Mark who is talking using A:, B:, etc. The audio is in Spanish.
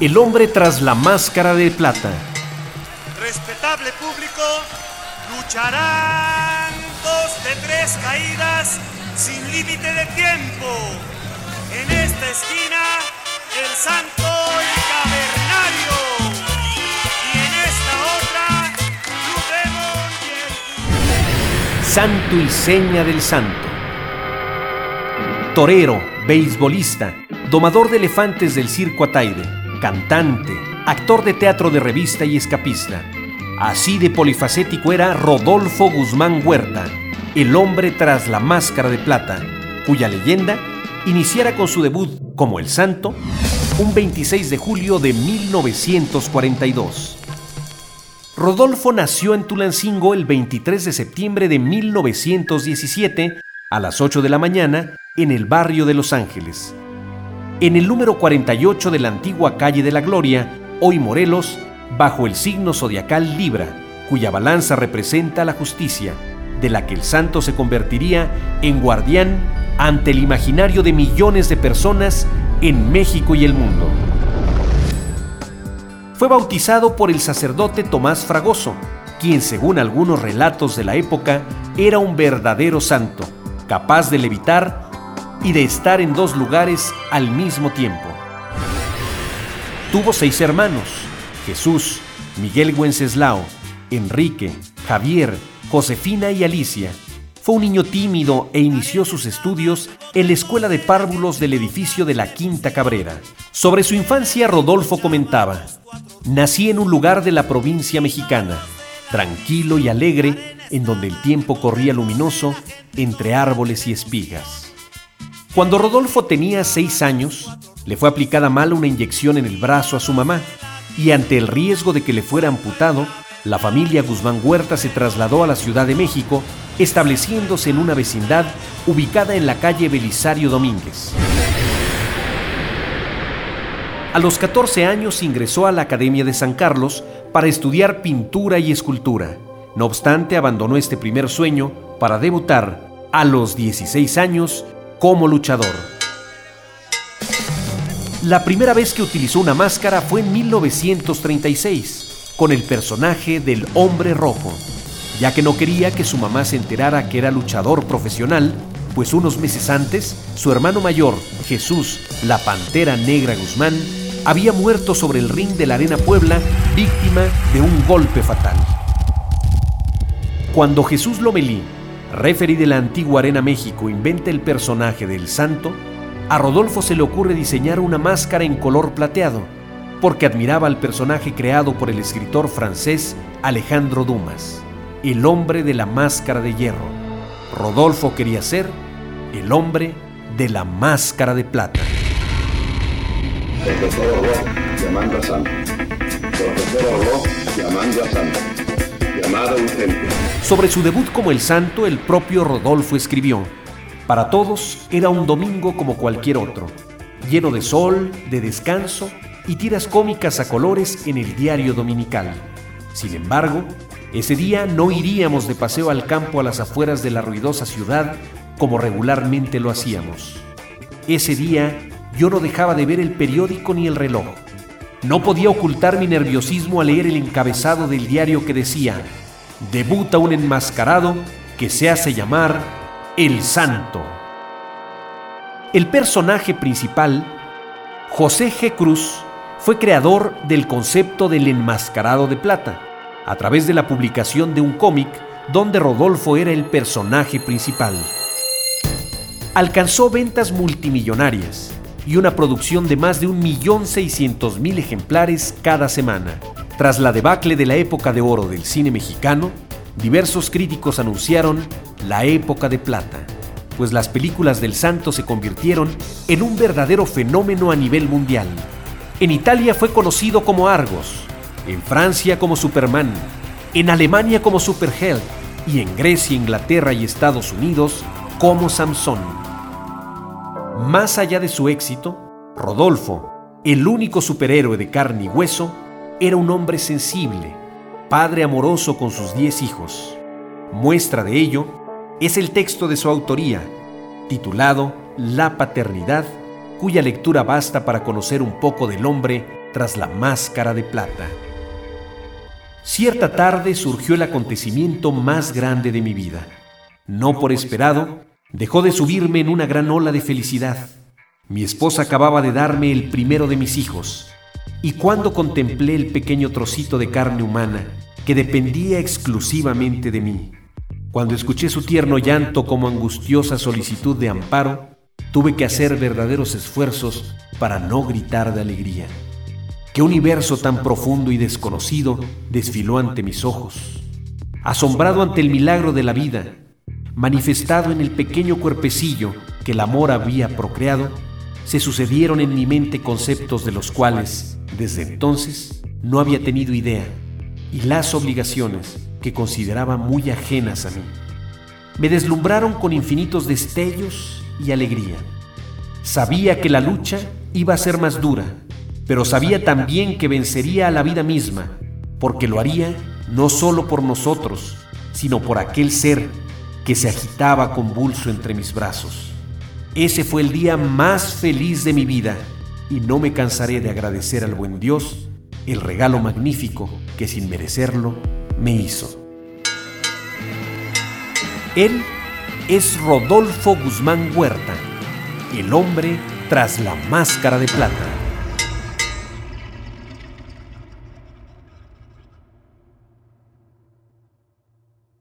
A: El hombre tras la máscara de plata.
B: Respetable público, lucharán dos de tres caídas sin límite de tiempo. En esta esquina, el santo y cavernario. Y en esta otra, Demon y el
A: Santo y seña del santo. Torero, beisbolista, domador de elefantes del circo Ataide, cantante, actor de teatro de revista y escapista. Así de polifacético era Rodolfo Guzmán Huerta, el hombre tras la máscara de plata, cuya leyenda iniciara con su debut como el santo un 26 de julio de 1942. Rodolfo nació en Tulancingo el 23 de septiembre de 1917 a las 8 de la mañana en el barrio de Los Ángeles. En el número 48 de la antigua calle de la Gloria, hoy Morelos, bajo el signo zodiacal Libra, cuya balanza representa la justicia, de la que el santo se convertiría en guardián ante el imaginario de millones de personas en México y el mundo. Fue bautizado por el sacerdote Tomás Fragoso, quien según algunos relatos de la época era un verdadero santo, capaz de levitar y de estar en dos lugares al mismo tiempo. Tuvo seis hermanos, Jesús, Miguel Wenceslao, Enrique, Javier, Josefina y Alicia. Fue un niño tímido e inició sus estudios en la escuela de párvulos del edificio de la Quinta Cabrera. Sobre su infancia, Rodolfo comentaba, Nací en un lugar de la provincia mexicana, tranquilo y alegre, en donde el tiempo corría luminoso entre árboles y espigas. Cuando Rodolfo tenía seis años, le fue aplicada mal una inyección en el brazo a su mamá, y ante el riesgo de que le fuera amputado, la familia Guzmán Huerta se trasladó a la Ciudad de México, estableciéndose en una vecindad ubicada en la calle Belisario Domínguez. A los 14 años ingresó a la Academia de San Carlos para estudiar pintura y escultura. No obstante, abandonó este primer sueño para debutar a los 16 años como luchador. La primera vez que utilizó una máscara fue en 1936, con el personaje del Hombre Rojo, ya que no quería que su mamá se enterara que era luchador profesional, pues unos meses antes, su hermano mayor, Jesús, la Pantera Negra Guzmán, había muerto sobre el ring de la Arena Puebla, víctima de un golpe fatal. Cuando Jesús Lomelí, referee de la antigua Arena México, inventa el personaje del santo, a Rodolfo se le ocurre diseñar una máscara en color plateado, porque admiraba al personaje creado por el escritor francés Alejandro Dumas, el hombre de la máscara de hierro. Rodolfo quería ser el hombre de la máscara de plata.
C: Profesor llamando a Santo. Profesor llamando a Santo.
A: Sobre su debut como el santo, el propio Rodolfo escribió, Para todos era un domingo como cualquier otro, lleno de sol, de descanso y tiras cómicas a colores en el diario dominical. Sin embargo, ese día no iríamos de paseo al campo a las afueras de la ruidosa ciudad como regularmente lo hacíamos. Ese día yo no dejaba de ver el periódico ni el reloj. No podía ocultar mi nerviosismo al leer el encabezado del diario que decía, debuta un enmascarado que se hace llamar El Santo. El personaje principal, José G. Cruz, fue creador del concepto del enmascarado de plata, a través de la publicación de un cómic donde Rodolfo era el personaje principal. Alcanzó ventas multimillonarias y una producción de más de 1.600.000 ejemplares cada semana. Tras la debacle de la época de oro del cine mexicano, diversos críticos anunciaron la época de plata, pues las películas del santo se convirtieron en un verdadero fenómeno a nivel mundial. En Italia fue conocido como Argos, en Francia como Superman, en Alemania como Superheld y en Grecia, Inglaterra y Estados Unidos como Samson. Más allá de su éxito, Rodolfo, el único superhéroe de carne y hueso, era un hombre sensible, padre amoroso con sus diez hijos. Muestra de ello es el texto de su autoría, titulado La paternidad, cuya lectura basta para conocer un poco del hombre tras la máscara de plata. Cierta tarde surgió el acontecimiento más grande de mi vida. No por esperado, dejó de subirme en una gran ola de felicidad. Mi esposa acababa de darme el primero de mis hijos, y cuando contemplé el pequeño trocito de carne humana que dependía exclusivamente de mí, cuando escuché su tierno llanto como angustiosa solicitud de amparo, tuve que hacer verdaderos esfuerzos para no gritar de alegría. Qué universo tan profundo y desconocido desfiló ante mis ojos. Asombrado ante el milagro de la vida, manifestado en el pequeño cuerpecillo que el amor había procreado, se sucedieron en mi mente conceptos de los cuales, desde entonces, no había tenido idea, y las obligaciones que consideraba muy ajenas a mí. Me deslumbraron con infinitos destellos y alegría. Sabía que la lucha iba a ser más dura, pero sabía también que vencería a la vida misma, porque lo haría no solo por nosotros, sino por aquel ser que se agitaba convulso entre mis brazos. Ese fue el día más feliz de mi vida y no me cansaré de agradecer al buen Dios el regalo magnífico que sin merecerlo me hizo. Él es Rodolfo Guzmán Huerta, el hombre tras la máscara de plata.